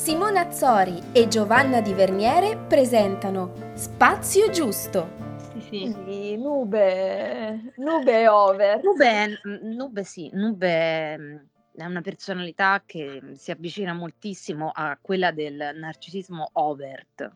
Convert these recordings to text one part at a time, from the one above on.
Simone Azzori e Giovanna Di Verniere presentano Spazio Giusto. Sì, Nube, Nube over. Nube, Nube sì, Nube mm, è una personalità che si avvicina moltissimo a quella del narcisismo overt,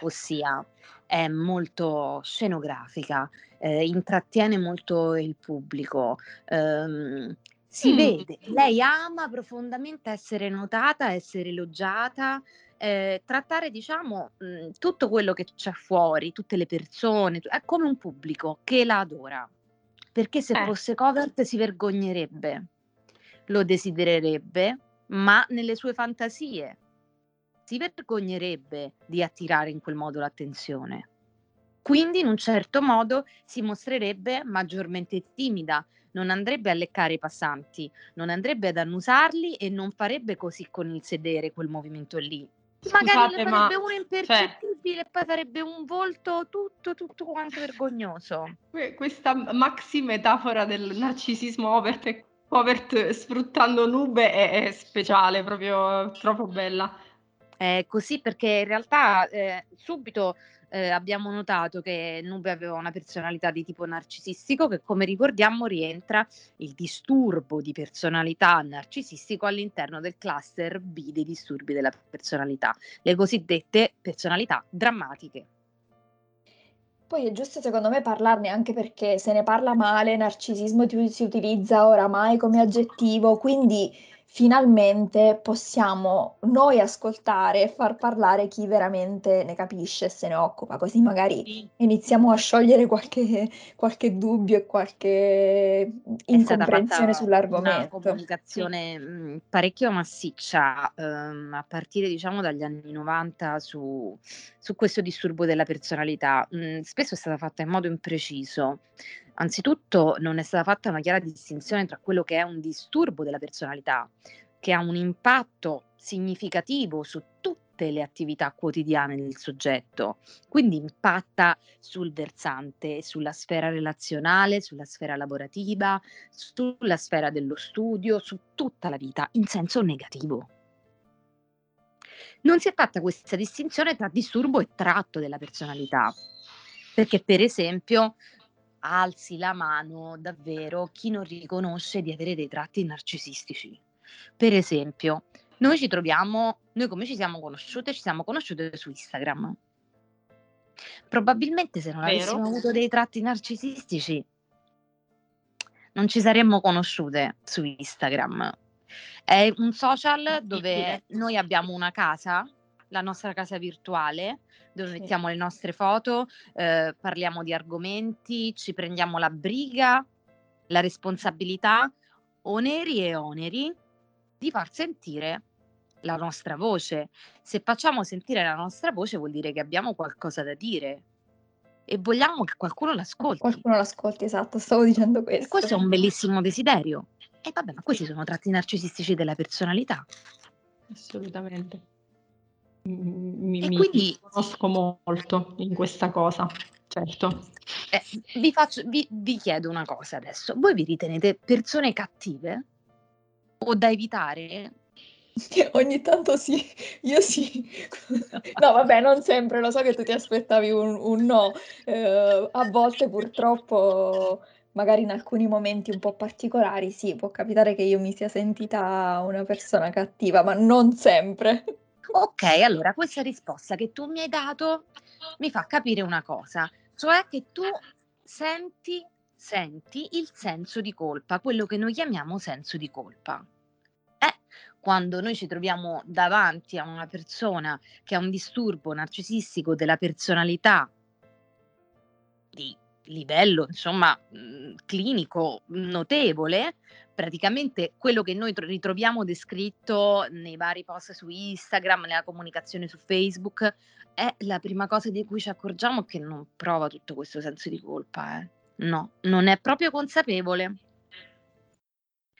ossia è molto scenografica, eh, intrattiene molto il pubblico, ehm, si vede, lei ama profondamente essere notata, essere elogiata, ehm, trattare diciamo, mhmm, tutto quello che c'è fuori, tutte le persone, tu è come un pubblico che la adora. Perché se Eh. fosse covert si vergognerebbe, lo desidererebbe, ma nelle sue fantasie. Si vergognerebbe di attirare in quel modo l'attenzione. Quindi in un certo modo si mostrerebbe maggiormente timida, non andrebbe a leccare i passanti, non andrebbe ad annusarli e non farebbe così con il sedere quel movimento lì. Magari Scusate, ne ma farebbe uno cioè impercettibile e poi farebbe un volto tutto, tutto quanto vergognoso. que- questa maxi metafora del narcisismo overt e covert sfruttando Nube è, è speciale, proprio troppo bella. È così perché in realtà eh, subito eh, abbiamo notato che Nube aveva una personalità di tipo narcisistico che come ricordiamo rientra il disturbo di personalità narcisistico all'interno del cluster B dei disturbi della personalità, le cosiddette personalità drammatiche. Poi è giusto secondo me parlarne anche perché se ne parla male, narcisismo si utilizza oramai come aggettivo, quindi finalmente possiamo noi ascoltare e far parlare chi veramente ne capisce e se ne occupa, così magari Sì. iniziamo a sciogliere qualche, qualche dubbio e qualche incomprensione fatta una sull'argomento. comunicazione mh, parecchio massiccia ehm, a partire diciamo dagli anni 90 su, su questo disturbo della personalità. Mm, spesso è stata fatta in modo impreciso. Anzitutto non è stata fatta una chiara distinzione tra quello che è un disturbo della personalità, che ha un impatto significativo su tutte le attività quotidiane del soggetto, quindi impatta sul versante, sulla sfera relazionale, sulla sfera lavorativa, sulla sfera dello studio, su tutta la vita in senso negativo. Non si è fatta questa distinzione tra disturbo e tratto della personalità, perché per esempio alzi la mano davvero chi non riconosce di avere dei tratti narcisistici. Per esempio, noi ci troviamo, noi come ci siamo conosciute? Ci siamo conosciute su Instagram. Probabilmente se non avessimo Vero? avuto dei tratti narcisistici non ci saremmo conosciute su Instagram. È un social dove noi abbiamo una casa, la nostra casa virtuale, dove Sì. mettiamo le nostre foto, eh, parliamo di argomenti, ci prendiamo la briga, la responsabilità, oneri e oneri di far sentire la nostra voce. Se facciamo sentire la nostra voce vuol dire che abbiamo qualcosa da dire e vogliamo che qualcuno l'ascolti. Qualcuno l'ascolti, esatto, stavo dicendo E questo. questo è un bellissimo desiderio. E vabbè, ma questi sono tratti narcisistici della personalità. Assolutamente. Mi, E mi quindi conosco molto in questa cosa, certo. eh, vi, faccio, vi, vi chiedo una cosa adesso. Voi vi ritenete persone cattive o da evitare? Ogni tanto sì, io sì. No, vabbè, non sempre, lo so che tu ti aspettavi un, un no. Eh, a volte purtroppo magari in alcuni momenti un po' particolari, sì, può capitare che io mi sia sentita una persona cattiva, ma non sempre. Ok, allora questa risposta che tu mi hai dato mi fa capire una cosa, cioè che tu senti, senti il senso di colpa, quello che noi chiamiamo senso di colpa. Eh, quando noi ci troviamo davanti a una persona che ha un disturbo narcisistico della personalità di livello, insomma, mh, clinico notevole, praticamente quello che noi ritroviamo descritto nei vari post su Instagram, nella comunicazione su Facebook, è la prima cosa di cui ci accorgiamo che non prova tutto questo senso di colpa. Eh. No, non è proprio consapevole.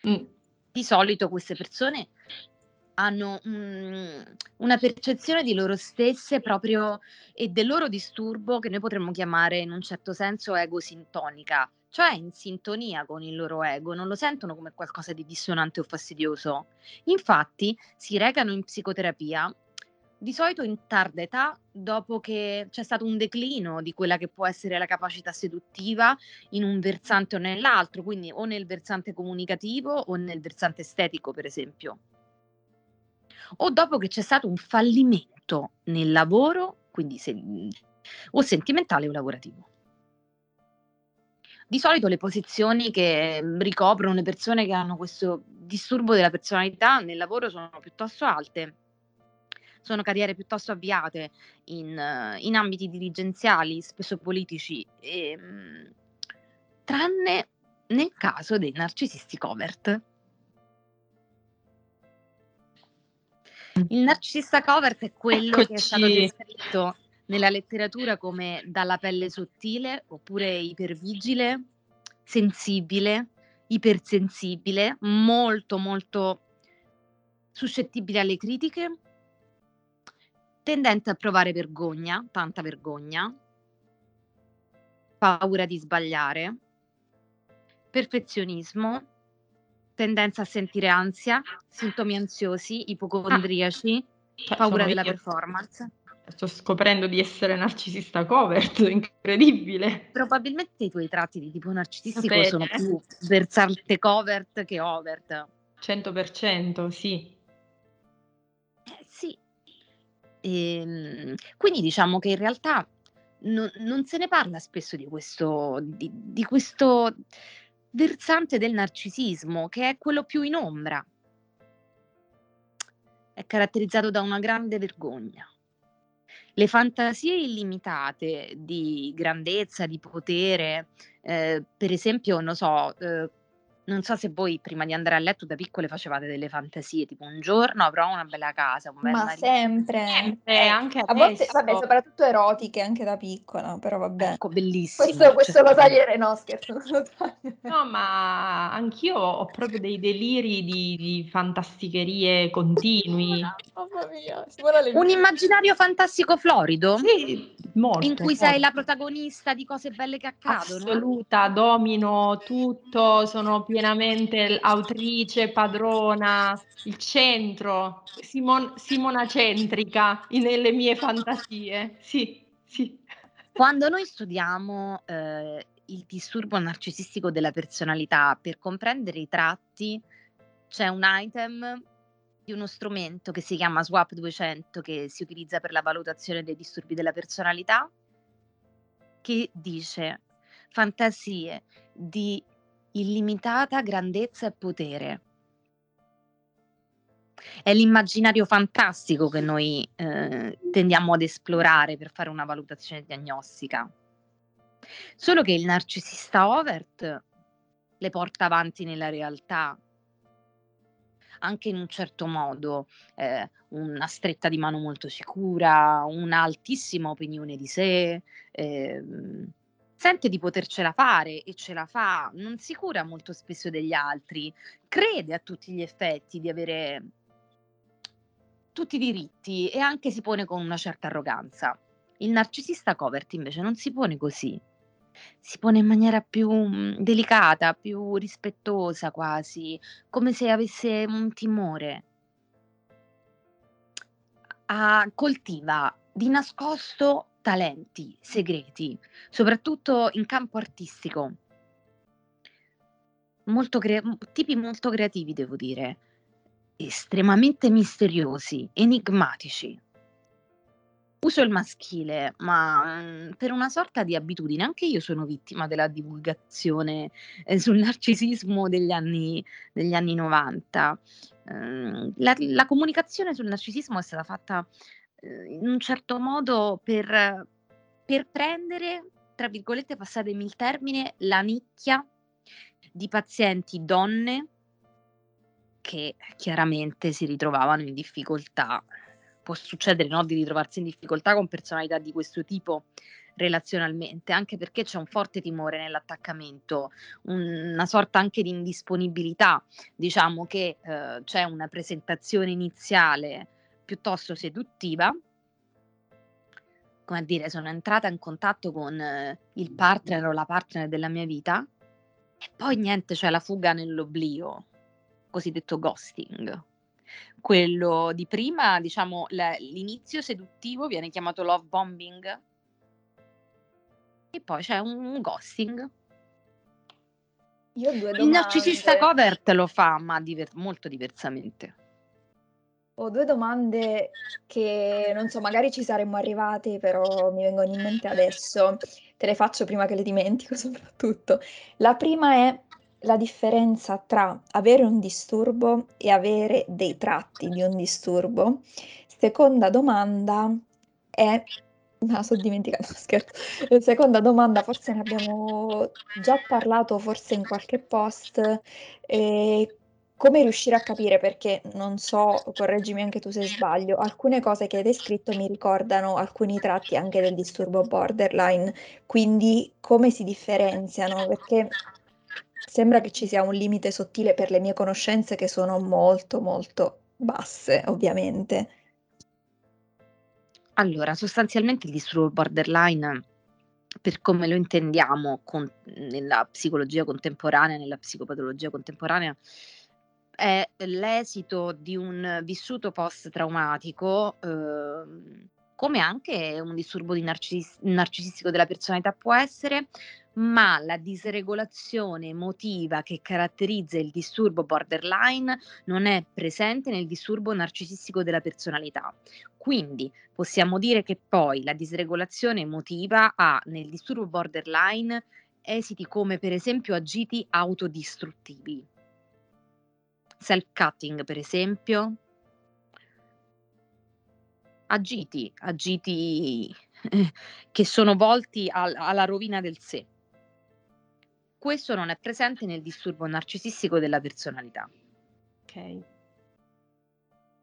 Mm. Di solito queste persone hanno mh, una percezione di loro stesse proprio e del loro disturbo che noi potremmo chiamare in un certo senso ego sintonica, cioè in sintonia con il loro ego, non lo sentono come qualcosa di dissonante o fastidioso. Infatti si recano in psicoterapia di solito in tarda età, dopo che c'è stato un declino di quella che può essere la capacità seduttiva in un versante o nell'altro, quindi o nel versante comunicativo o nel versante estetico, per esempio o dopo che c'è stato un fallimento nel lavoro, quindi se, o sentimentale o lavorativo. Di solito le posizioni che ricoprono le persone che hanno questo disturbo della personalità nel lavoro sono piuttosto alte, sono carriere piuttosto avviate in, in ambiti dirigenziali, spesso politici, e, ehm, tranne nel caso dei narcisisti covert. Il narcisista covert è quello Eccoci. che è stato descritto nella letteratura come dalla pelle sottile oppure ipervigile, sensibile, ipersensibile, molto molto suscettibile alle critiche, tendente a provare vergogna, tanta vergogna, paura di sbagliare, perfezionismo, tendenza a sentire ansia, sintomi ansiosi, ipocondriaci, ah, paura della io. performance. Sto scoprendo di essere narcisista covert, incredibile. Probabilmente i tuoi tratti di tipo narcisistico sono più versante covert che overt. 100%, sì. Eh, sì. E, ehm, quindi diciamo che in realtà non, non se ne parla spesso di questo, di, di questo versante del narcisismo, che è quello più in ombra. È caratterizzato da una grande vergogna. Le fantasie illimitate di grandezza, di potere, eh, per esempio, non so, eh, non so se voi prima di andare a letto da piccole facevate delle fantasie, tipo un giorno avrò una bella casa, un bel Ma marito. sempre, sempre, eh, anche a volte, vabbè, soprattutto erotiche anche da piccola, però vabbè. Ecco, bellissimo. Questo, questo cioè, lo taglierei, no scherzo, No, ma anch'io ho proprio dei deliri di, di fantasticherie continui. Mamma mia, un immaginario fantastico florido? Sì, molto. In cui sei la protagonista di cose belle che accadono? Assoluta, domino tutto, sono piena pienamente autrice, padrona, il centro, Simon, Simona centrica nelle mie fantasie. Sì, sì. Quando noi studiamo eh, il disturbo narcisistico della personalità per comprendere i tratti, c'è un item di uno strumento che si chiama SWAP 200 che si utilizza per la valutazione dei disturbi della personalità che dice fantasie di illimitata grandezza e potere. È l'immaginario fantastico che noi eh, tendiamo ad esplorare per fare una valutazione diagnostica. Solo che il narcisista overt le porta avanti nella realtà, anche in un certo modo, eh, una stretta di mano molto sicura, un'altissima opinione di sé, eh, sente di potercela fare e ce la fa, non si cura molto spesso degli altri, crede a tutti gli effetti di avere tutti i diritti e anche si pone con una certa arroganza. Il narcisista covert invece non si pone così, si pone in maniera più mm, delicata, più rispettosa quasi, come se avesse un timore. Ah, coltiva di nascosto talenti segreti, soprattutto in campo artistico. molto crea- tipi molto creativi, devo dire, estremamente misteriosi, enigmatici. Uso il maschile, ma mm, per una sorta di abitudine, anche io sono vittima della divulgazione eh, sul narcisismo degli anni, degli anni 90. Mm, la, la comunicazione sul narcisismo è stata fatta in un certo modo per, per prendere, tra virgolette, passatemi il termine, la nicchia di pazienti donne che chiaramente si ritrovavano in difficoltà. Può succedere no, di ritrovarsi in difficoltà con personalità di questo tipo relazionalmente, anche perché c'è un forte timore nell'attaccamento, una sorta anche di indisponibilità. Diciamo che eh, c'è una presentazione iniziale piuttosto seduttiva, come a dire, sono entrata in contatto con eh, il partner o la partner della mia vita e poi niente, cioè la fuga nell'oblio, cosiddetto ghosting. Quello di prima, diciamo, l'inizio seduttivo viene chiamato love bombing e poi c'è un, ghosting. Io due Il domande. narcisista covert lo fa, ma diver- molto diversamente. Ho due domande che non so, magari ci saremmo arrivati, però mi vengono in mente adesso. Te le faccio prima che le dimentico, soprattutto. La prima è la differenza tra avere un disturbo e avere dei tratti di un disturbo. Seconda domanda è Me la so dimenticata, no, scherzo. Seconda domanda, forse ne abbiamo già parlato, forse in qualche post, ehm, come riuscire a capire, perché non so, correggimi anche tu se sbaglio, alcune cose che hai descritto mi ricordano alcuni tratti anche del disturbo borderline, quindi come si differenziano? Perché sembra che ci sia un limite sottile per le mie conoscenze che sono molto, molto basse, ovviamente. Allora, sostanzialmente il disturbo borderline, per come lo intendiamo con- nella psicologia contemporanea, nella psicopatologia contemporanea, è l'esito di un vissuto post-traumatico, ehm, come anche un disturbo di narcis- narcisistico della personalità può essere, ma la disregolazione emotiva che caratterizza il disturbo borderline non è presente nel disturbo narcisistico della personalità. Quindi possiamo dire che poi la disregolazione emotiva ha nel disturbo borderline esiti come per esempio agiti autodistruttivi. Self-cutting, per esempio. Agiti, agiti che sono volti al- alla rovina del sé. Questo non è presente nel disturbo narcisistico della personalità. Ok.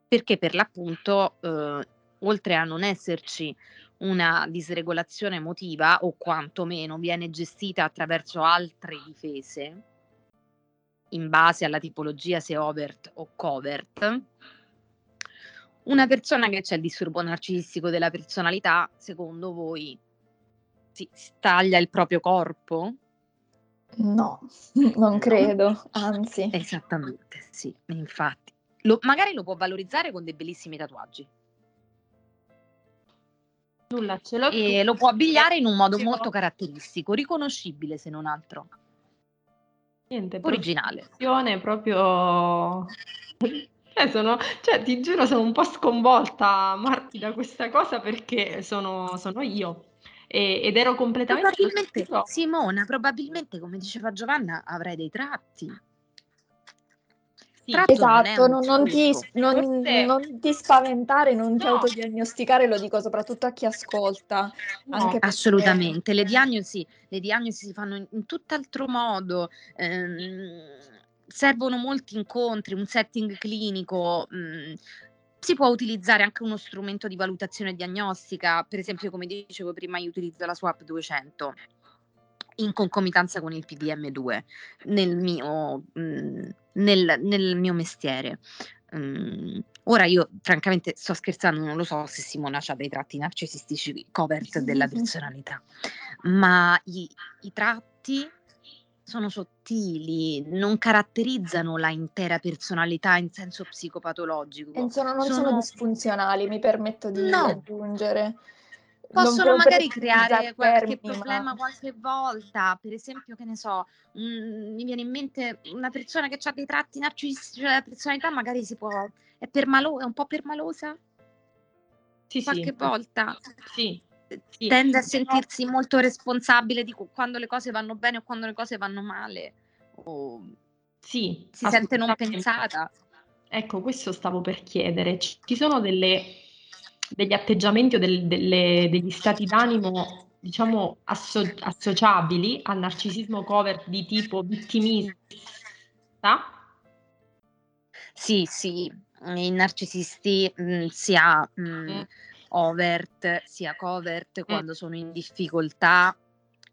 Perché per l'appunto, uhm, oltre a non esserci una disregolazione emotiva, o quantomeno viene gestita attraverso altre difese, in base alla tipologia se overt o covert, una persona che c'ha il disturbo narcisistico della personalità, secondo voi, si taglia il proprio corpo? No, non No. credo, anzi. Esattamente, sì, infatti. Lo magari lo può valorizzare con dei bellissimi tatuaggi. Nulla, ce l'ho E lo può abbigliare in un modo molto caratteristico, riconoscibile se non altro, Niente, originale. proprio eh, sono cioè ti giuro sono un po' sconvolta, Marti, da questa cosa perché sono sono io. E ed ero completamente Probabilmente Simona, probabilmente come diceva Giovanna avrai dei tratti. Sì. Esatto, non non ti non non ti spaventare, non ti No. autodiagnosticare, lo dico soprattutto a chi ascolta, No. perché Assolutamente, le diagnosi le diagnosi si fanno in in tutt'altro modo, ehm, servono molti incontri, un setting clinico, mhmm, si può utilizzare anche uno strumento di valutazione diagnostica, per esempio come dicevo prima io utilizzo la SWAP 200 in concomitanza con il PDM2 nel mio mhmm, nel nel mio mestiere. Mhmm, ora io francamente sto scherzando, non lo so se Simona c'ha dei tratti narcisistici covert della personalità, ma i i tratti sono sottili, non caratterizzano la intera personalità in senso psicopatologico. sono non sono Sono disfunzionali, mi permetto di No. aggiungere. Possono magari creare qualche problema ma qualche volta, per esempio, che ne so, mhmm, mi viene in mente una persona che c'ha dei tratti narcisistici della personalità magari si può è permalo è un po' permalosa? Sì, Qualche sì. volta Sì, sì. tende a sentirsi molto responsabile di quando le cose vanno bene o quando le cose vanno male, o Sì, si sente non pensata. Ecco, questo stavo per chiedere. Ci sono delle degli atteggiamenti o del delle degli stati d'animo, diciamo, asso associabili al narcisismo covert di tipo vittimista? Sì, sì, mhmm, i narcisisti, mhmm, sia, mhmm, Mh. overt sia covert, Mh. quando sono in difficoltà,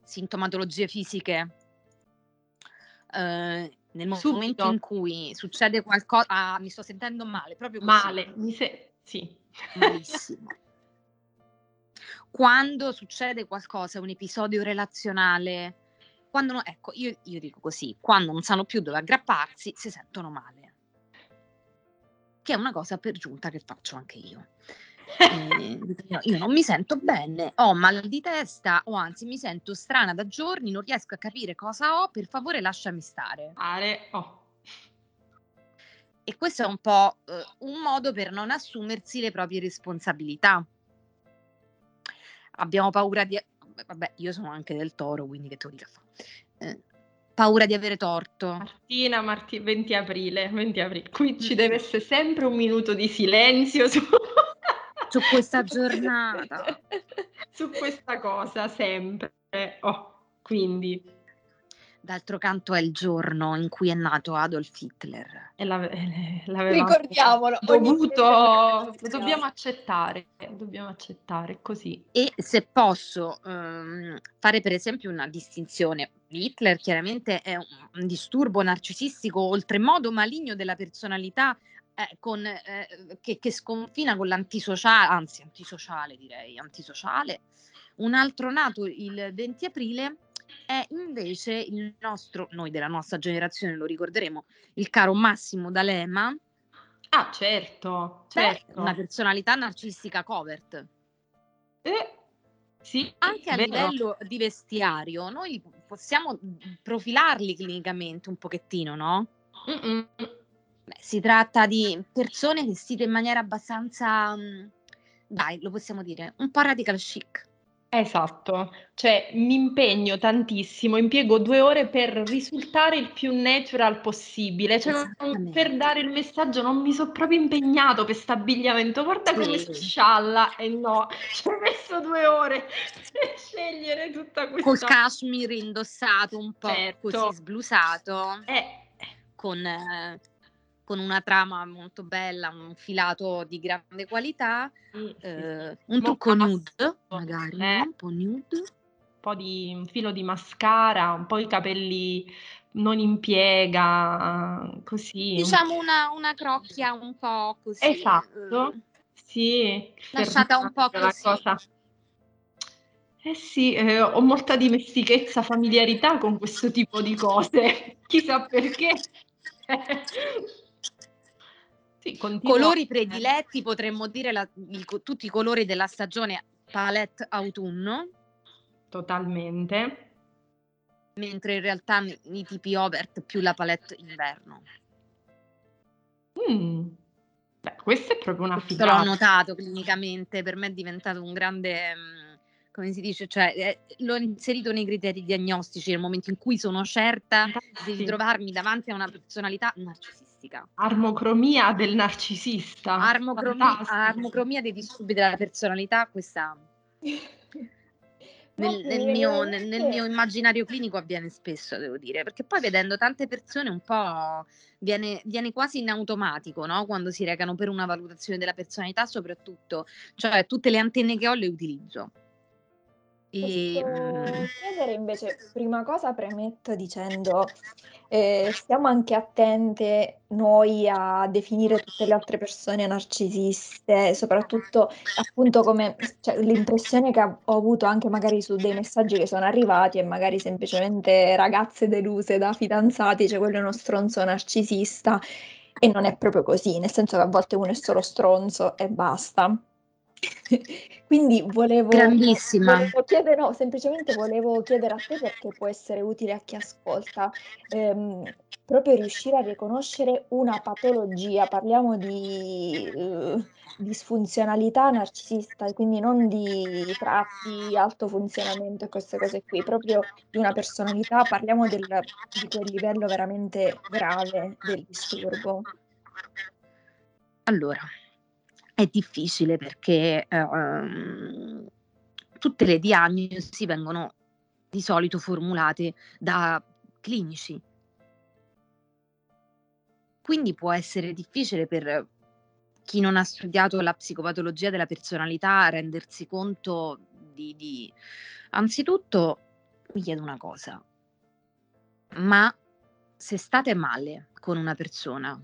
sintomatologie fisiche uhm, nel momento Subito. in cui succede qualco ah, mi sto sentendo male, proprio così. Male, mi se sì. Malissimo. Quando succede qualcosa, un episodio relazionale, quando no ecco, io io dico così, quando non sanno più dove aggrapparsi, si sentono male. Che è una cosa per giunta che faccio anche io. Io io non mi sento bene, ho mal di testa o anzi mi sento strana da giorni, non riesco a capire cosa ho, per favore lasciami stare. Are oh. E questo è un po', uhm, un modo per non assumersi le proprie responsabilità. Abbiamo paura di vabbè, io sono anche del Toro, quindi che te lo fa'. Ehm, paura di avere torto. Martina, Marti 20 aprile, 20 apri qui ci deve esse sempre un minuto di silenzio su Su questa giornata. su questa cosa, sempre. Oh, quindi D'altro canto è il giorno in cui è nato Adolf Hitler. E l'ave eh, Ricordiamolo, dovuto dobbiamo accettare, dobbiamo accettare, così. E se posso, uhm, fare per esempio una distinzione, Hitler chiaramente è un un disturbo narcisistico oltremodo maligno della personalità, eh, con ehm, che che sconfina con l'antisocia anzi antisociale direi, antisociale. Un altro nato il 20 aprile è invece il nostro noi della nostra generazione lo ricorderemo, il caro Massimo D'Alema Ah certo, beh, una certo. personalità narcisistica covert. Eh, sì, Anche a vero. livello di vestiario, noi possiamo, profilarli clinicamente un pochettino, no? Beh, si tratta di persone vestite in maniera abbastanza, mhmm, dai, lo possiamo dire, un po' radical chic. Esatto, cioè mi impegno tantissimo, impiego 2 ore per risultare il più natural possibile, cioè non per Esattamente. dare il messaggio non mi so proprio impegnato per st'abbigliamento, guarda come Sì. scialla, e no, ci ho messo 2 ore per scegliere tutta Col questa cashmere indossato un po' così Certo. sblusato, Eh, eh. con con una trama molto bella, un filato di grande qualità, Sì, uhm, sì. un trucco nude magari, eh. un po' nude. Un po' di un filo di mascara, un po' i capelli non in piega, così, Diciamo una una crocchia un po' così, Esatto, uhm sì, lasciata un po' così. cosa Eh sì, ehm, ho molta dimestichezza, familiarità con questo tipo di cose, chissà perché. Sì, continuo Colori prediletti potremmo dire la il tutti i colori della stagione palette autunno. Totalmente. Mentre in realtà i tipi overt più la palette inverno. Mh. Beh, questa è proprio una Questo l'ho figata. notato clinicamente, per me è diventato un grande, mhmm, come si dice, cioè, ehm, l'ho inserito nei criteri diagnostici nel momento in cui sono certa di ritrovarmi davanti a una personalità narcisistica. Armocromia del narcisista. Armocromi Fantastico. armocromia dei disturbi della personalità, questa nel nel mio nel nel mio immaginario clinico avviene spesso, devo dire, perché poi vedendo tante persone un po' viene viene quasi in automatico, no, quando si recano per una valutazione della personalità soprattutto, cioè tutte le antenne che ho le utilizzo. Posso Ehm chiedere invece, prima cosa premetto dicendo, ehm, stiamo anche attente noi a definire tutte le altre persone narcisiste, soprattutto appunto come cioè l'impressione che ho avuto anche magari su dei messaggi che sono arrivati e magari semplicemente ragazze deluse da fidanzati, cioè quello è uno stronzo narcisista e non è proprio così, nel senso che a volte uno è solo stronzo e basta. Quindi volevo Grandissima. volevo chiedere no, semplicemente volevo chiedere a te perché può essere utile a chi ascolta, ehm, proprio riuscire a riconoscere una patologia, parliamo di, uhm, disfunzionalità narcisista, quindi non di tratti, alto funzionamento e queste cose qui, proprio di una personalità, parliamo del di quel livello veramente grave del disturbo. Allora, è difficile perché, uhm, tutte le diagnosi vengono di solito formulate da clinici. Quindi può essere difficile per chi non ha studiato la psicopatologia della personalità rendersi conto di di anzitutto mi chiedo una cosa: ma se state male con una persona,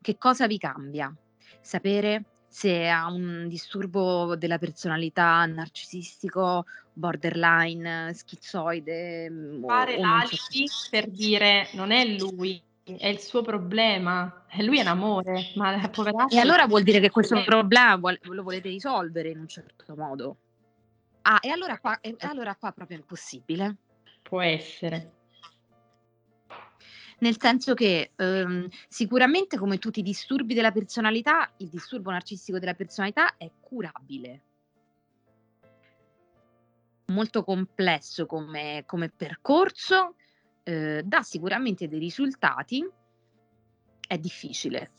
che cosa vi cambia? Sapere se ha un disturbo della personalità narcisistico, borderline, schizoide, mhmm, o Fare non so l'alibi per dire: "Non è lui, è il suo problema, e lui è un amore, ma E poveraccio" allora vuol dire che questo Eh. problema lo volete risolvere in un certo modo. Ah, e allora qua e allora qua proprio è impossibile. Può essere. Nel senso che, uhm, sicuramente come tutti i disturbi della personalità, il disturbo narcistico della personalità è curabile. Molto complesso come come percorso, uhm, dà sicuramente dei risultati, è difficile.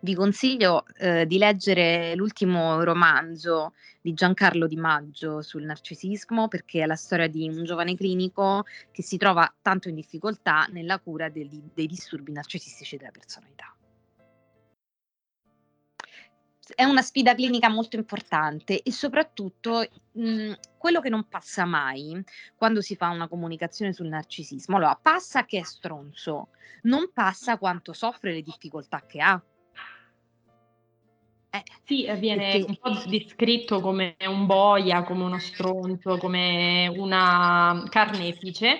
Vi consiglio, uhm, di leggere l'ultimo romanzo di Giancarlo Di Maggio sul narcisismo, perché è la storia di un giovane clinico che si trova tanto in difficoltà nella cura degli dei disturbi narcisistici della personalità. È una sfida clinica molto importante e soprattutto, mhmm, quello che non passa mai quando si fa una comunicazione sul narcisismo, allora passa che è stronzo, non passa quanto soffre le difficoltà che ha. Eh, Sì, e viene un po' descritto come un boia, come uno stronzo, come una carnefice,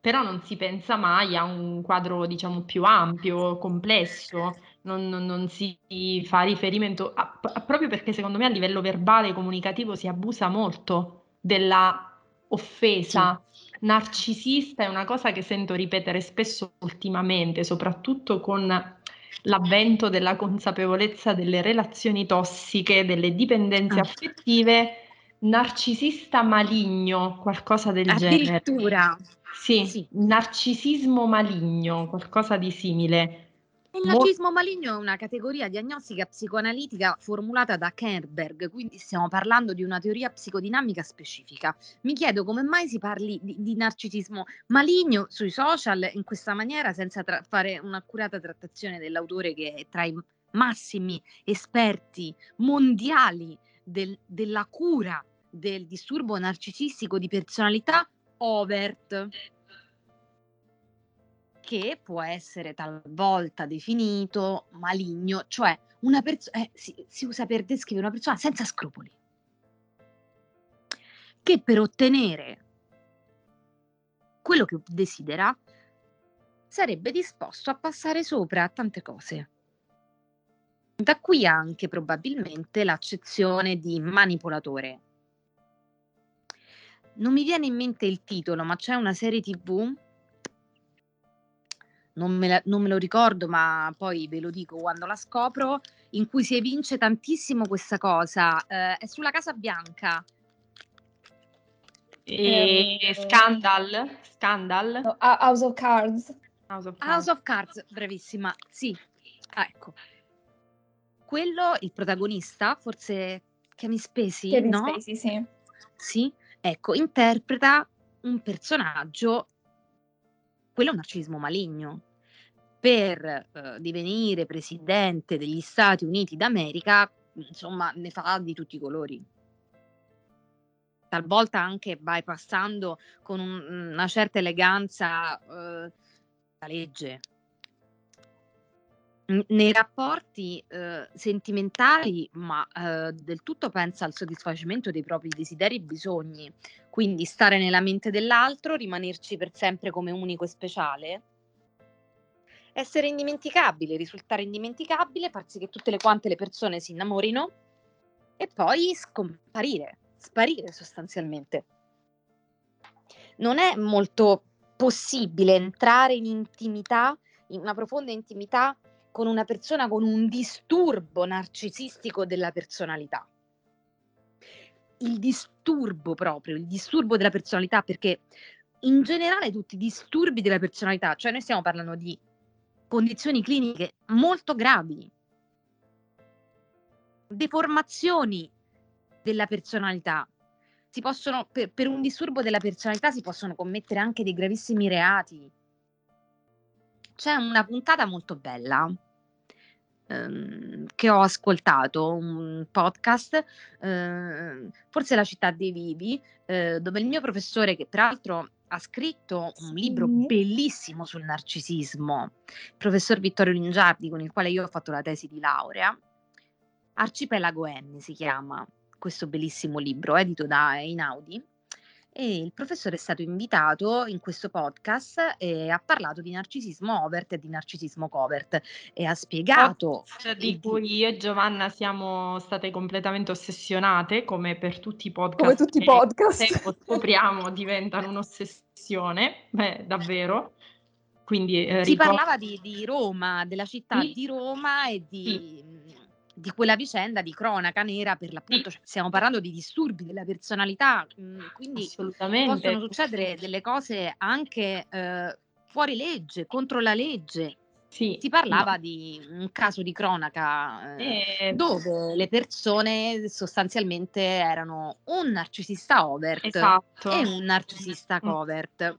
però non si pensa mai a un quadro, diciamo, più ampio, complesso, non non non si fa riferimento a p proprio perché secondo me a livello verbale, comunicativo si abusa molto della Sì. offesa. Narcisista è una cosa che sento ripetere spesso ultimamente, soprattutto con l'avvento della consapevolezza delle relazioni tossiche, delle dipendenze Ah. affettive, narcisista maligno, qualcosa del genere. Addirittura? Sì, Sì. narcisismo maligno, qualcosa di simile. Il narcisismo maligno è una categoria diagnostica psicoanalitica formulata da Kerberg, quindi stiamo parlando di una teoria psicodinamica specifica. Mi chiedo come mai si parli di di narcisismo maligno sui social in questa maniera senza tra fare un'accurata trattazione dell'autore che è tra i massimi esperti mondiali del della cura del disturbo narcisistico di personalità overt. Che può essere talvolta definito maligno, cioè una perso eh, si si usa per descrivere una persona senza scrupoli. Che per ottenere quello che desidera, sarebbe disposto a passare sopra a tante cose. Da qui anche probabilmente l'accezione di manipolatore. Non mi viene in mente il titolo, ma c'è una serie TV non me la non me lo ricordo, ma poi ve lo dico quando la scopro, in cui si evince tantissimo questa cosa. Ehm, è sulla Casa Bianca. Ehm, Ehm Scandal? Scandal? No, House of Cards. House of House Cards. of Cards, bravissima, sì. Ah, ecco. Quello il protagonista, forse Kevin Spacey, Kevin no? Spacey, sì. Sì, ecco, interpreta un personaggio quello è un narcisismo maligno. Per, uhm, divenire presidente degli Stati Uniti d'America, insomma, ne fa di tutti i colori. Talvolta anche bypassando con un una certa eleganza, uhm, la legge. Nei rapporti, uhm, sentimentali, ma, del tutto pensa al soddisfacimento dei propri desideri e bisogni. Quindi stare nella mente dell'altro, rimanerci per sempre come unico e speciale essere indimenticabile, risultare indimenticabile, far sì che tutte le quante le persone si innamorino e poi scomparire, sparire sostanzialmente. Non è molto possibile entrare in intimità, in una profonda intimità con una persona con un disturbo narcisistico della personalità. Il disturbo proprio, il disturbo della personalità, perché in generale tutti i disturbi della personalità, cioè noi stiamo parlando di condizioni cliniche molto gravi, deformazioni della personalità. Si possono, per, per un disturbo della personalità si possono commettere anche dei gravissimi reati. C'è una puntata molto bella ehm, che ho ascoltato, un podcast, eh, forse La città dei vivi, eh, dove il mio professore, che peraltro ha scritto un libro Sì. bellissimo sul narcisismo, il professor Vittorio Lingiardi, con il quale io ho fatto la tesi di laurea. Arcipelago N si chiama questo bellissimo libro, edito da Einaudi. E il professore è stato invitato in questo podcast e ha parlato di narcisismo overt e di narcisismo covert e ha spiegato Podcast di il- cui io e Giovanna siamo state completamente ossessionate, come per tutti i podcast. Come tutti i podcast. scopriamo diventano un'ossessione, beh, davvero. Quindi eh, Si ricordo- parlava di, di Roma, della città Sì. di Roma e di, di quella vicenda di cronaca nera per l'appunto. Cioè, stiamo parlando di disturbi della personalità, mm, quindi possono succedere delle cose anche eh, fuori legge, contro la legge. Sì, Si parlava di un caso di cronaca eh, Eh, dove le persone sostanzialmente erano un narcisista overt esatto. e un narcisista Mm. covert.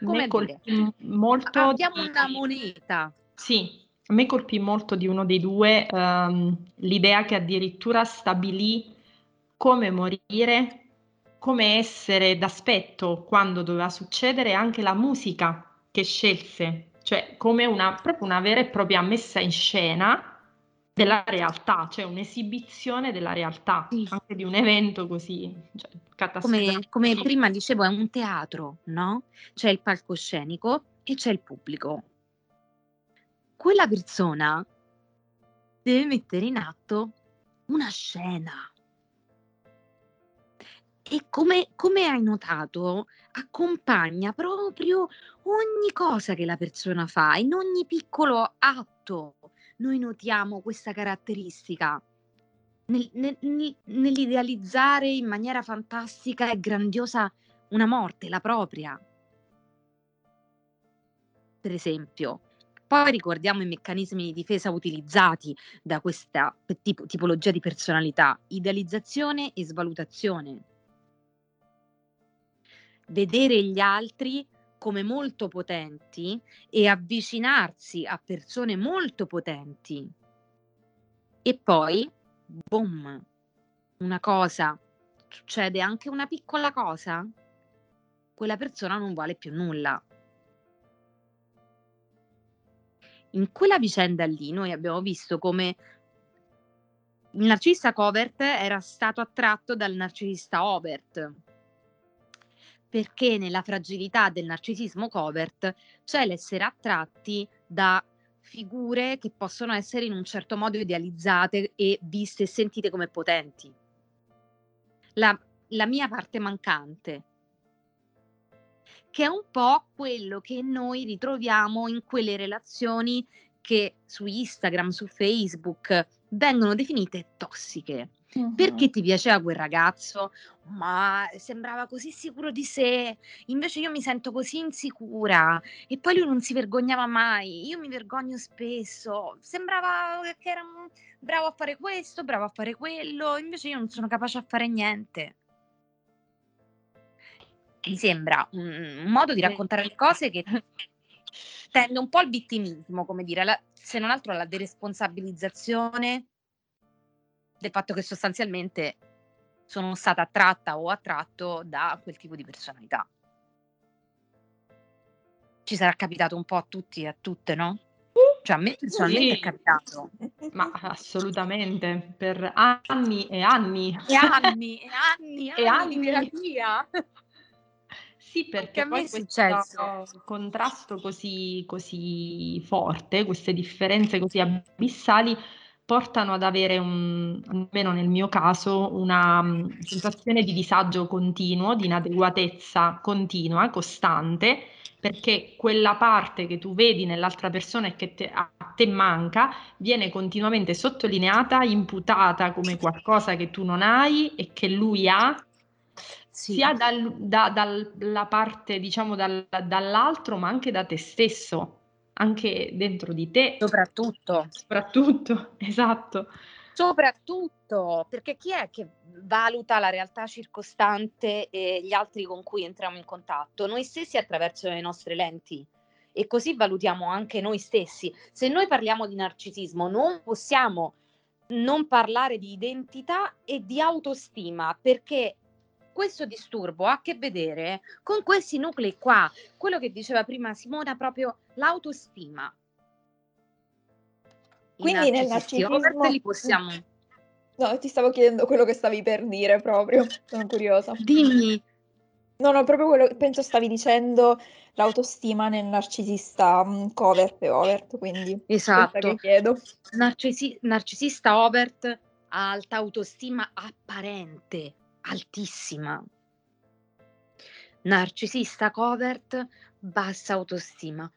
Me Come dire, molto abbiamo una moneta. Sì, a me colpì molto di uno dei due ehm, l'idea che addirittura stabilì come morire, come essere d'aspetto quando doveva succedere, anche la musica che scelse, cioè come una, proprio una vera e propria messa in scena della realtà, cioè un'esibizione della realtà, Sì. anche di un evento così, cioè, Come, catastrofico. come prima dicevo, è un teatro, no? C'è il palcoscenico e c'è il pubblico. Quella persona deve mettere in atto una scena. E come, come hai notato, accompagna proprio ogni cosa che la persona fa, in ogni piccolo atto. Noi notiamo questa caratteristica nel- nel- nel- nell'idealizzare in maniera fantastica e grandiosa una morte, la propria. Per esempio, poi ricordiamo i meccanismi di difesa utilizzati da questa tipo- tipologia di personalità, idealizzazione e svalutazione. Vedere gli altri come molto potenti e avvicinarsi a persone molto potenti. E poi, boom, una cosa, succede anche una piccola cosa, quella persona non vale più nulla. In quella vicenda lì noi abbiamo visto come il narcisista covert era stato attratto dal narcisista overt, perché nella fragilità del narcisismo covert c'è l'essere attratti da figure che possono essere in un certo modo idealizzate e viste e sentite come potenti. La, la mia parte mancante, che è un po' quello che noi ritroviamo in quelle relazioni che su Instagram, su Facebook vengono definite tossiche. Mhm. Perché ti piaceva quel ragazzo? Ma sembrava così sicuro di sé, invece io mi sento così insicura e poi lui non si vergognava mai, io mi vergogno spesso, sembrava che era bravo a fare questo, bravo a fare quello, invece io non sono capace a fare niente. Mi sembra un, un modo di raccontare le cose che tende un po' al vittimismo, come dire, alla- se non altro alla deresponsabilizzazione del fatto che sostanzialmente sono stata attratta o attratto da quel tipo di personalità. Ci sarà capitato un po' a tutti e a tutte, no? Cioè a me personalmente Sì. è capitato. Ma assolutamente, per anni e anni. E anni, e anni, E anni di anni. terapia. Sì, perché poi questo contrasto così, così forte, queste differenze così abissali, portano ad avere, un, almeno nel mio caso, una mm, sensazione di disagio continuo, di inadeguatezza continua, costante, perché quella parte che tu vedi nell'altra persona e che te- a te manca viene continuamente sottolineata, imputata come qualcosa che tu non hai e che lui ha Sì. sia dal- da- dalla parte, diciamo, dal- dall'altro, ma anche da te stesso, anche dentro di te, Soprattutto. soprattutto, esatto. Soprattutto, perché chi è che valuta la realtà circostante e gli altri con cui entriamo in contatto? Noi stessi attraverso le nostre lenti. E così valutiamo anche noi stessi. Se noi parliamo di narcisismo, non possiamo non parlare di identità e di autostima, perché questo disturbo ha a che vedere con questi nuclei qua, quello che diceva prima Simona, proprio l'autostima. Quindi nel narcisismo- li possiamo... No, ti stavo chiedendo quello che stavi per dire proprio, sono curiosa. Dimmi, No, no, proprio quello che penso stavi dicendo, l'autostima nel narcisista mm, covert e overt, quindi esatto. Narcisi- narcisista overt ha alta autostima apparente, altissima. Narcisista covert, bassa autostima.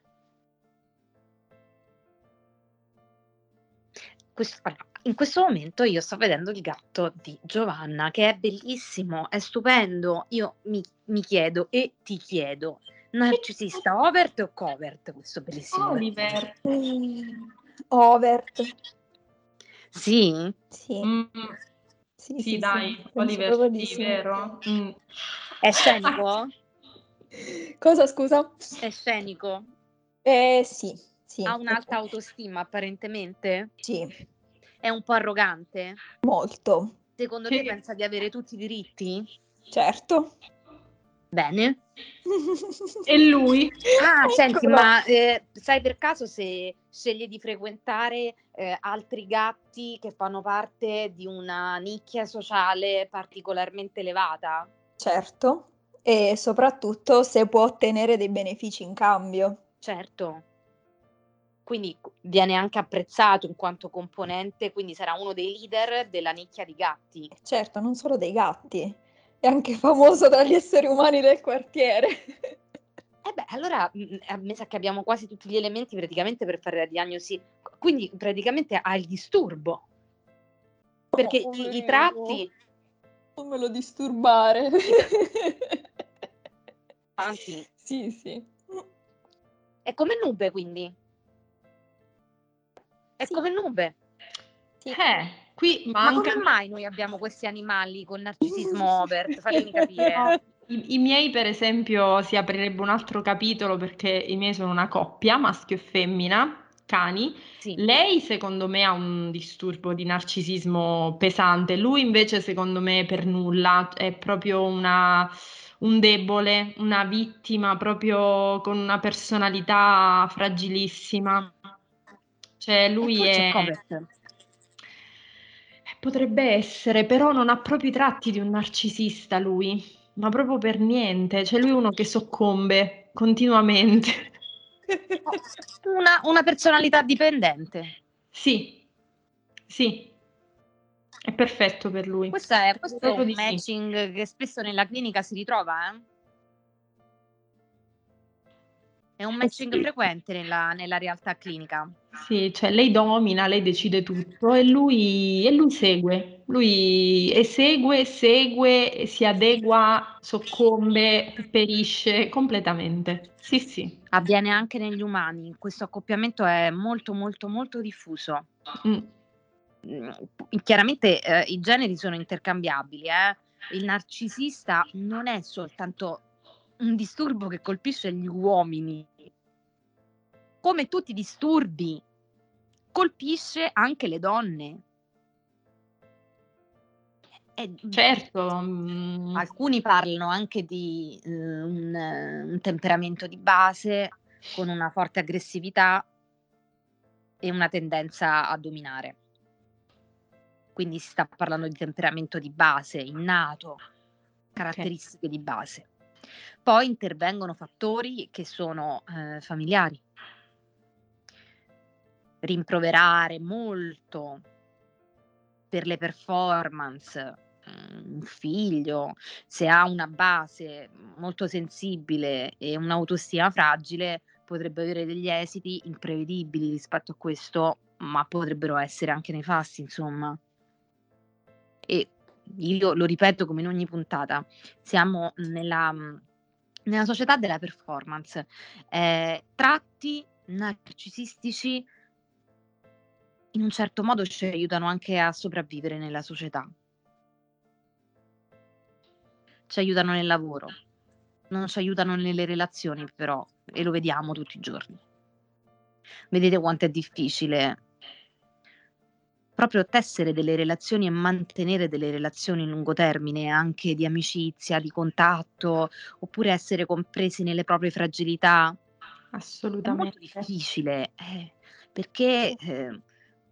Questo- allora, in questo momento io sto vedendo il gatto di Giovanna, che è bellissimo, è stupendo. Io mi, mi chiedo e ti chiedo, narcisista overt o covert questo bellissimo? Oliver. Overt, Sì? sì, Mm, sì, sì, sì, dai, penso Oliver, di sì, sì. vero? Mm. È scenico? Cosa, scusa? È scenico? Eh, sì, sì, Ha un'alta autostima apparentemente? sì, È un po' arrogante? molto, Secondo Sì. te pensa di avere tutti i diritti? certo. Bene. E lui? Ah, senti, Eccolo. ma eh, sai per caso se sceglie di frequentare eh, altri gatti che fanno parte di una nicchia sociale particolarmente elevata? Certo, e soprattutto se può ottenere dei benefici in cambio. Certo. Quindi viene anche apprezzato in quanto componente, quindi sarà uno dei leader della nicchia di gatti. Certo, non solo dei gatti, è anche famoso tra gli esseri umani del quartiere. Eh beh, allora mm, a me sa che abbiamo quasi tutti gli elementi praticamente per fare la diagnosi. Quindi praticamente ha il disturbo. Perché Oh, i, i tratti, Non me lo disturbare. anzi, Sì, sì. è come nube quindi. È Sì. come nube. Sì. Eh, qui Ma manca... come mai noi abbiamo questi animali con narcisismo overt? Fatemi capire. I, i miei, per esempio, si aprirebbe un altro capitolo perché i miei sono una coppia, maschio e femmina, cani. Sì. Lei, secondo me, ha un disturbo di narcisismo pesante. Lui, invece, secondo me, per nulla. È proprio una, un debole, una vittima, proprio con una personalità fragilissima. Cioè, lui è... Potrebbe essere, però non ha proprio i tratti di un narcisista lui, ma proprio per niente. Cioè lui uno che soccombe continuamente. Una, una personalità dipendente. Sì, sì, è perfetto per lui. Questo è, questo è un di sì. matching che spesso nella clinica si ritrova, eh? È un matching sì. frequente nella, nella realtà clinica. Sì, cioè lei domina, lei decide tutto e lui, e lui segue, lui esegue, segue, si adegua, soccombe, perisce completamente. Sì, sì. Avviene anche negli umani. Questo accoppiamento è molto, molto, molto diffuso. Mm. Mm, Chiaramente eh, i generi sono intercambiabili. eh. Il narcisista non è soltanto un disturbo che colpisce gli uomini. Come tutti i disturbi, colpisce anche le donne. E, Certo, mm, Alcuni parlano anche di eh, un, eh, un temperamento di base con una forte aggressività e una tendenza a dominare. Quindi si sta parlando di temperamento di base, innato, caratteristiche di base. Poi intervengono fattori che sono eh, familiari. Rimproverare molto per le performance un figlio, se ha una base molto sensibile e un'autostima fragile, potrebbe avere degli esiti imprevedibili rispetto a questo, ma potrebbero essere anche nefasti, insomma. E io lo ripeto come in ogni puntata, siamo nella, nella società della performance. Eh, tratti narcisistici in un certo modo ci aiutano anche a sopravvivere nella società. Ci aiutano nel lavoro, non ci aiutano nelle relazioni però, e lo vediamo tutti i giorni. Vedete quanto è difficile proprio tessere delle relazioni e mantenere delle relazioni a lungo termine, anche di amicizia, di contatto, oppure essere compresi nelle proprie fragilità. Assolutamente. È molto difficile, eh, perché eh,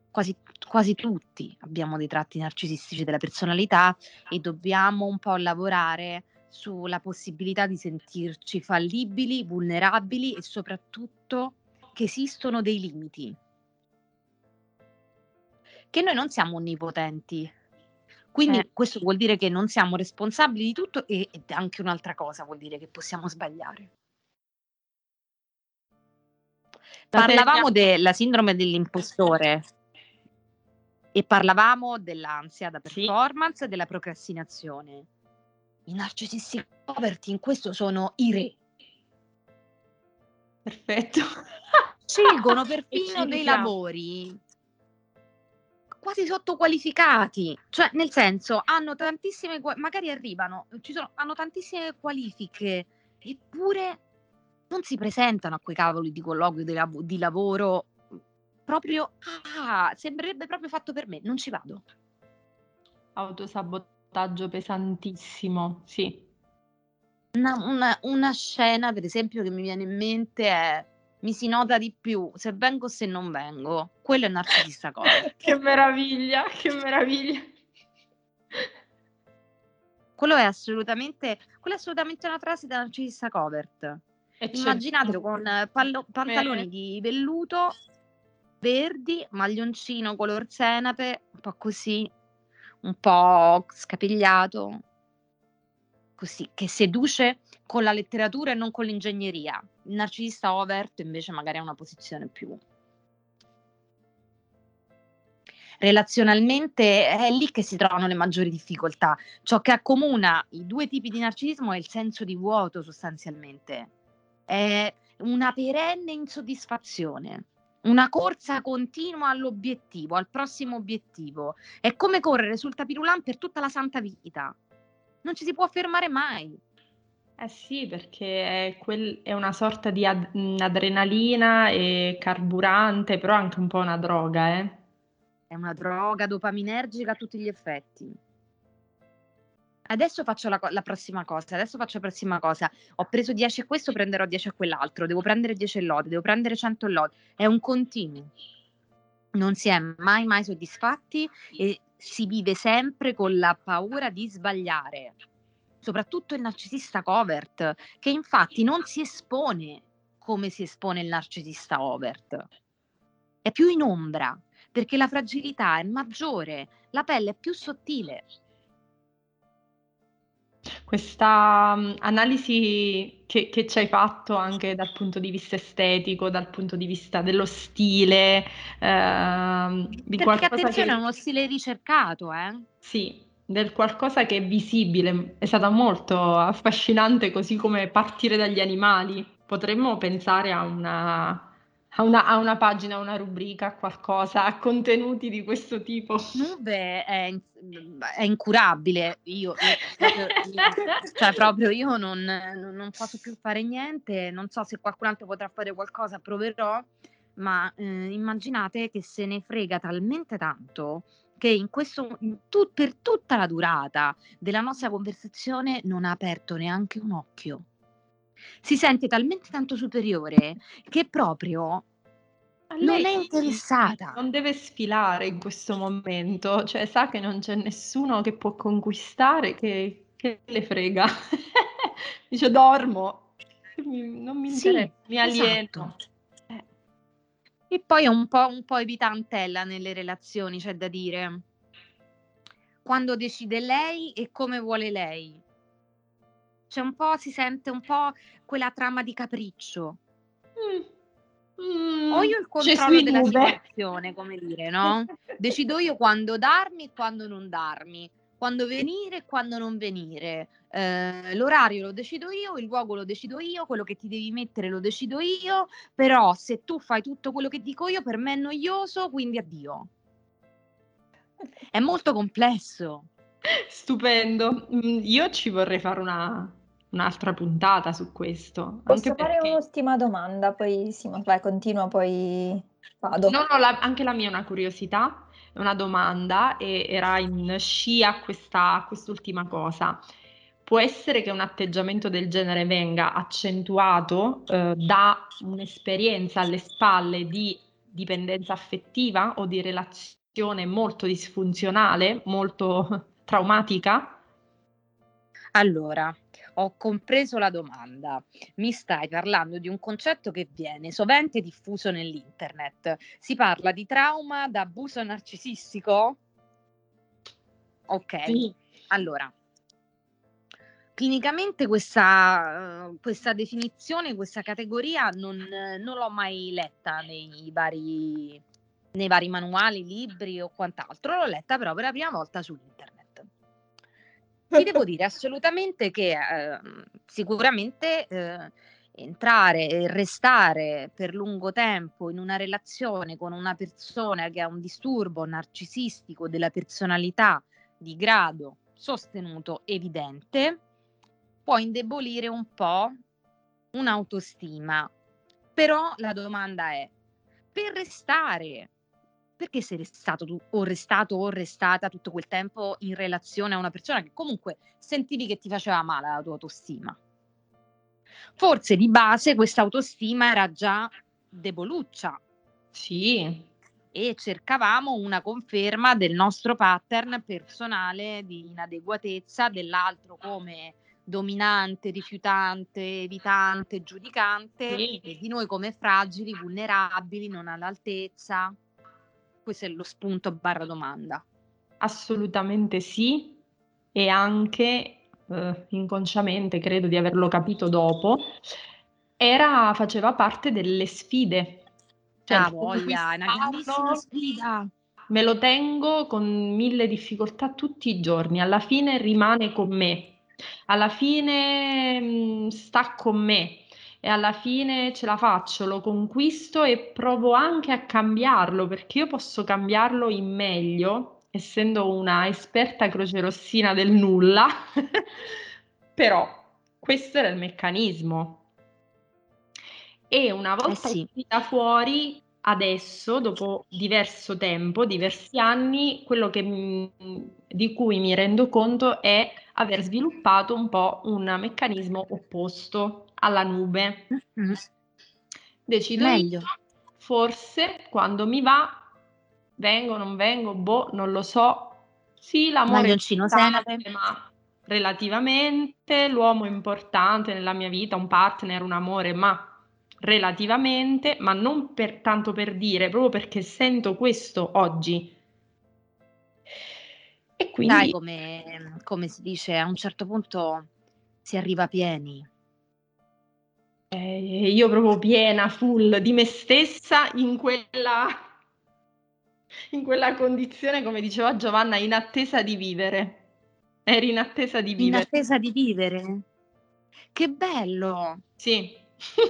quasi, quasi tutti abbiamo dei tratti narcisistici della personalità e dobbiamo un po' lavorare sulla possibilità di sentirci fallibili, vulnerabili e soprattutto che esistono dei limiti che noi non siamo onnipotenti. Quindi Eh. questo vuol dire che non siamo responsabili di tutto e anche un'altra cosa vuol dire che possiamo sbagliare. La Parlavamo della sindrome dell'impostore e parlavamo dell'ansia da Sì. performance e della procrastinazione. I narcisisti coperti in questo sono i re. Perfetto. Scelgono perfino dei lavori quasi sottoqualificati, cioè nel senso hanno tantissime, magari arrivano, ci sono, hanno tantissime qualifiche, eppure non si presentano a quei cavoli di colloquio di, lav- di lavoro proprio, ah, sembrerebbe proprio fatto per me, non ci vado. Autosabotaggio pesantissimo, sì. Una, una- una scena, per esempio, che mi viene in mente è mi si nota di più se vengo o se non vengo. Quello è narcisista cosa. Che meraviglia, che meraviglia. Quello è assolutamente, quello è assolutamente una frase da narcisista covert. C'è- Immaginatelo con eh, pallo- pantaloni Eh. di velluto verdi, maglioncino color senape, un po' così, un po' scapigliato, così, che seduce con la letteratura e non con l'ingegneria. Il narcisista overt invece magari ha una posizione più relazionalmente è lì che si trovano le maggiori difficoltà. Ciò che accomuna i due tipi di narcisismo è il senso di vuoto sostanzialmente. È una perenne insoddisfazione, una corsa continua all'obiettivo, al prossimo obiettivo. È come correre sul tapirulan per tutta la santa vita. Non ci si può fermare mai. Eh sì, perché è, quel- è una sorta di ad- adrenalina e carburante, però anche un po' una droga, eh. È una droga dopaminergica a tutti gli effetti. Adesso faccio la, la prossima cosa, adesso faccio la prossima cosa. Ho preso 10 a questo, prenderò 10 a quell'altro, devo prendere 10 lode, devo prendere 100 lode. È un continuo. Non si è mai mai soddisfatti e si vive sempre con la paura di sbagliare. Soprattutto il narcisista covert, che infatti non si espone come si espone il narcisista overt. È più in ombra, perché la fragilità è maggiore, la pelle è più sottile. Questa mh, analisi che, che ci hai fatto anche dal punto di vista estetico, dal punto di vista dello stile, ehm, di Perché attenzione, che... è uno stile ricercato, eh? Sì, del qualcosa che è visibile, è stata molto affascinante, così come partire dagli animali. Potremmo pensare a una, a una, a una pagina, a una rubrica, a qualcosa, a contenuti di questo tipo. Nube è, è incurabile. Io, io io- cioè proprio io non, non- non posso più fare niente. Non so se qualcun altro potrà fare qualcosa, proverò. Ma eh, immaginate che se ne frega talmente tanto che in questo, in tu- per tutta la durata della nostra conversazione non ha aperto neanche un occhio. Si sente talmente tanto superiore che proprio non è interessata. Non deve sfilare in questo momento, cioè sa che non c'è nessuno che può conquistare, che, che le frega. Dice dormo, mi- non mi Sì, interessa, mi alieno. esatto. E poi è un po', un po' evitantella nelle relazioni, c'è da dire. Quando decide lei e come vuole lei. C'è un po', si sente un po' quella trama di capriccio. mm, Ho io il c'è controllo della situazione, come dire, no? Decido io quando darmi e quando non darmi, quando venire e quando non venire. Eh, l'orario lo decido io, il luogo lo decido io, quello che ti devi mettere lo decido io, però se tu fai tutto quello che dico io, per me è noioso, quindi addio. È molto complesso. Stupendo. Mm, Io ci vorrei fare una, un'altra puntata su questo, Posso anche fare perché... un'ultima domanda, poi sì, ma vai, continua, poi vado. No, no, la- anche la mia è una curiosità, una domanda e era in scia questa, quest'ultima cosa. Può essere che un atteggiamento del genere venga accentuato eh, da un'esperienza alle spalle di dipendenza affettiva o di relazione molto disfunzionale, molto traumatica? Allora, ho compreso la domanda. Mi stai parlando di un concetto che viene sovente diffuso nell'internet. Si parla di trauma da abuso narcisistico? Ok, Sì. allora, clinicamente questa, eh, questa definizione, questa categoria non, non l'ho mai letta nei vari, nei vari manuali, libri o quant'altro, l'ho letta però per la prima volta su internet. Ti devo dire assolutamente che eh, sicuramente eh, entrare e restare per lungo tempo in una relazione con una persona che ha un disturbo narcisistico della personalità di grado sostenuto evidente può indebolire un po' un'autostima. Però la domanda è, per restare, perché sei restato tu, o restato o restata tutto quel tempo in relazione a una persona che comunque sentivi che ti faceva male la tua autostima? Forse di base questa autostima era già deboluccia Sì, e cercavamo una conferma del nostro pattern personale di inadeguatezza, dell'altro come dominante, rifiutante, evitante, giudicante Sì. e di noi come fragili, vulnerabili, non all'altezza. Questo è lo spunto barra domanda. assolutamente sì, e anche eh, inconsciamente, credo di averlo capito dopo, era, faceva parte delle sfide. Cioè, Ah, voglia, è una grandissima sfida. me lo tengo con mille difficoltà tutti i giorni, alla fine rimane con me, alla fine mh, sta con me e alla fine ce la faccio, lo conquisto e provo anche a cambiarlo perché io posso cambiarlo in meglio, essendo una esperta crocerossina del nulla, però questo era il meccanismo. E una volta sì. uscita fuori, adesso, dopo diverso tempo, diversi anni, quello che, di cui mi rendo conto è aver sviluppato un po' un meccanismo opposto alla nube. Mhm. Decido Meglio. io, forse quando mi va, vengo, non vengo, boh, non lo so. Sì, l'amore è importante, ma relativamente, l'uomo è importante nella mia vita, un partner, un amore, ma relativamente, ma non per tanto per dire, proprio perché sento questo oggi. E quindi come, come si dice, a un certo punto si arriva pieni. Eh, io proprio piena, full di me stessa in quella, in quella condizione, come diceva Giovanna, in attesa di vivere. Eri in attesa di In vivere. attesa di vivere. Che bello! Sì.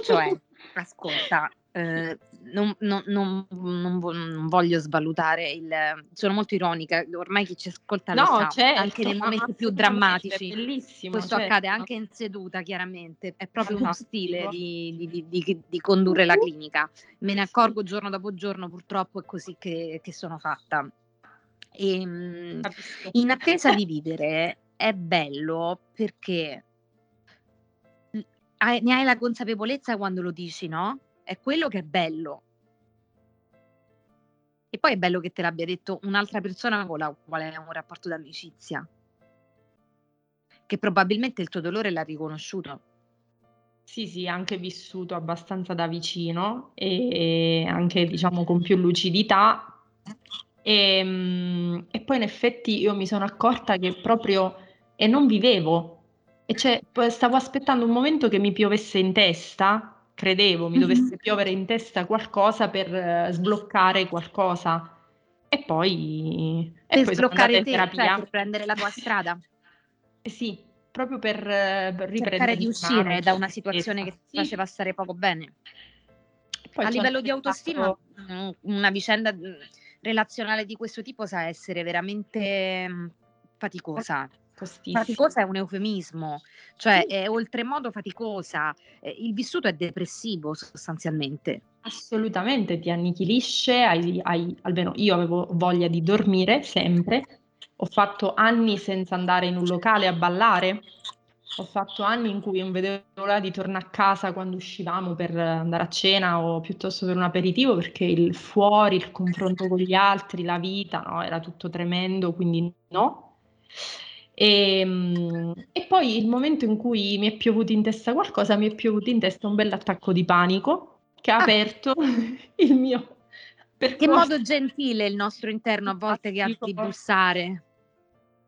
Cioè, ascolta, eh, non, non- non- non vo- non voglio svalutare il... Sono molto ironica, ormai chi ci ascolta lo No, sa, certo, anche nei momenti più assolutamente, drammatici. Bellissimo, Questo certo. accade anche in seduta, chiaramente, è proprio uno stile di, di- di- di- condurre la clinica. Me ne accorgo giorno dopo giorno, purtroppo è così che, che sono fatta. E, Capisco. in attesa di vivere è bello perché ne hai la consapevolezza quando lo dici, no? È quello che è bello. E poi è bello che te l'abbia detto un'altra persona con la quale hai un rapporto d'amicizia. che probabilmente il tuo dolore l'ha riconosciuto. Sì, sì, anche vissuto abbastanza da vicino e anche diciamo con più lucidità. E, ehm, e poi in effetti io mi sono accorta che proprio e non vivevo e cioè stavo aspettando un momento che mi piovesse in testa, credevo mi dovesse piovere in testa qualcosa per eh, sbloccare qualcosa. E poi, e Per poi sono andata sbloccare in te, cioè terapia. per prendere la tua strada, Eh sì, proprio per, eh, per cercare riprendere di uscire mano da una situazione che ti Sì. faceva stare poco bene. Poi A livello di autostima, aspettato- mm, una vicenda mm, relazionale di questo tipo sa essere veramente mm, faticosa. Costissimo. Faticosa è un eufemismo, cioè Sì. è oltremodo faticosa. Eh, Il vissuto è depressivo sostanzialmente. Assolutamente ti annichilisce, hai, hai- almeno io avevo voglia di dormire sempre. Ho fatto anni senza andare in un locale a ballare. Ho fatto anni in cui non vedevo l'ora di tornare a casa quando uscivamo per andare a cena o piuttosto per un aperitivo perché il fuori, il confronto con gli altri, la vita, no, era tutto tremendo, quindi no. E, mm, e poi il momento in cui mi è piovuto in testa qualcosa, mi è piovuto in testa un bell'attacco di panico che ha Ah. aperto il mio Che percorso. modo gentile il nostro interno a volte che ha di bussare.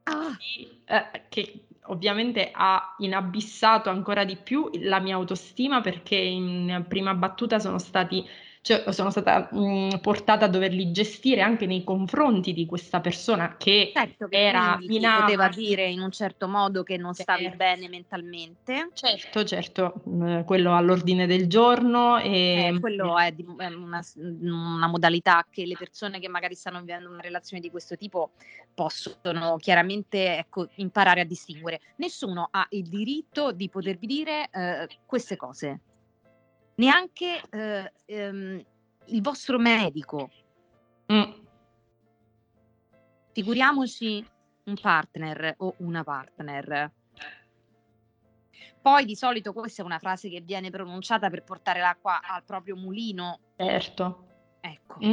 Ah, Sì, eh, che ovviamente ha inabissato ancora di più la mia autostima perché in prima battuta sono stati, cioè, sono stata mh, portata a doverli gestire anche nei confronti di questa persona che certo che era ti in poteva dire in un certo modo che non stavi Certo. bene mentalmente. Certo, certo, mh, quello all'ordine del giorno Eh, e quello è, di- è una, una modalità che le persone che magari stanno vivendo una relazione di questo tipo possono chiaramente ecco, imparare a distinguere. Nessuno ha il diritto di potervi dire eh, queste cose, neanche eh, ehm, il vostro medico. Mm, Figuriamoci un partner o una partner. Poi di solito questa è una frase che viene pronunciata per portare l'acqua al proprio mulino. certo. Ecco. Mm.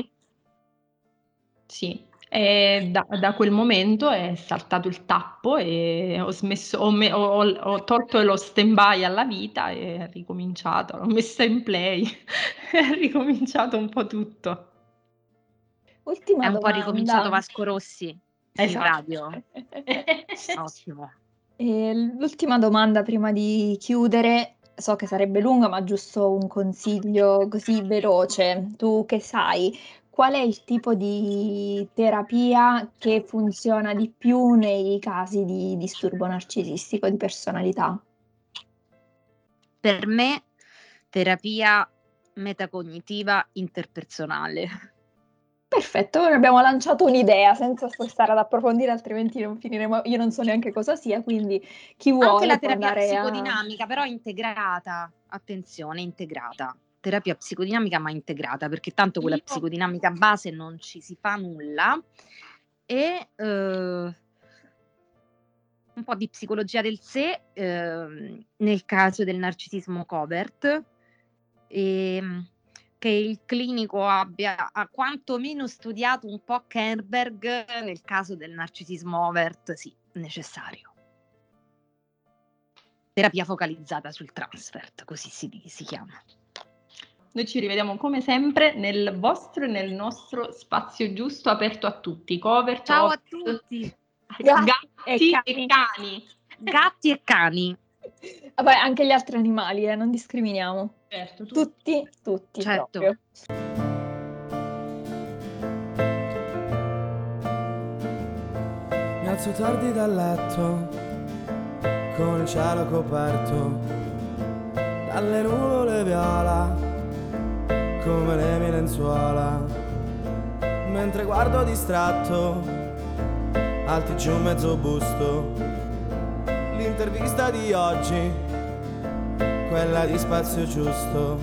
Sì, e da, da quel momento è saltato il tappo e ho smesso, ho, me- ho- ho- ho tolto lo stand-by alla vita e è ricominciato, l'ho messa in play, è ricominciato un po' tutto. Ultima È un po' domanda. ricominciato Vasco Rossi in Esatto. radio. Ottimo. E l'ultima domanda prima di chiudere, so che sarebbe lunga, ma giusto un consiglio così veloce. Tu che sai, qual è il tipo di terapia che funziona di più nei casi di disturbo narcisistico di personalità? Per me, terapia metacognitiva interpersonale. Perfetto, ora abbiamo lanciato un'idea senza stare ad approfondire, altrimenti non finiremo. Io non so neanche cosa sia, quindi chi vuole Anche la terapia andare a- psicodinamica, però integrata. Attenzione, integrata. Terapia psicodinamica, ma integrata, perché tanto quella Io- psicodinamica base non ci si fa nulla. E eh, un po' di psicologia del sé ehm, nel caso del narcisismo covert. E, che il clinico abbia a quantomeno studiato un po' Kerberg nel caso del narcisismo overt, sì, necessario. Terapia focalizzata sul transfert, così si, si chiama. Noi ci rivediamo come sempre nel vostro e nel nostro spazio giusto aperto a tutti. Cover, Ciao a host, tutti, Gatti e e cani. gatti e cani. Vabbè, anche gli altri animali, eh, non discriminiamo. Certo, tu- Tutti, tutti Certo. proprio. Mi alzo tardi dal letto, con il cielo coperto, dalle nuvole viola, come le mie lenzuola, mentre guardo distratto, alti giù mezzo busto, l'intervista di oggi, quella di spazio giusto,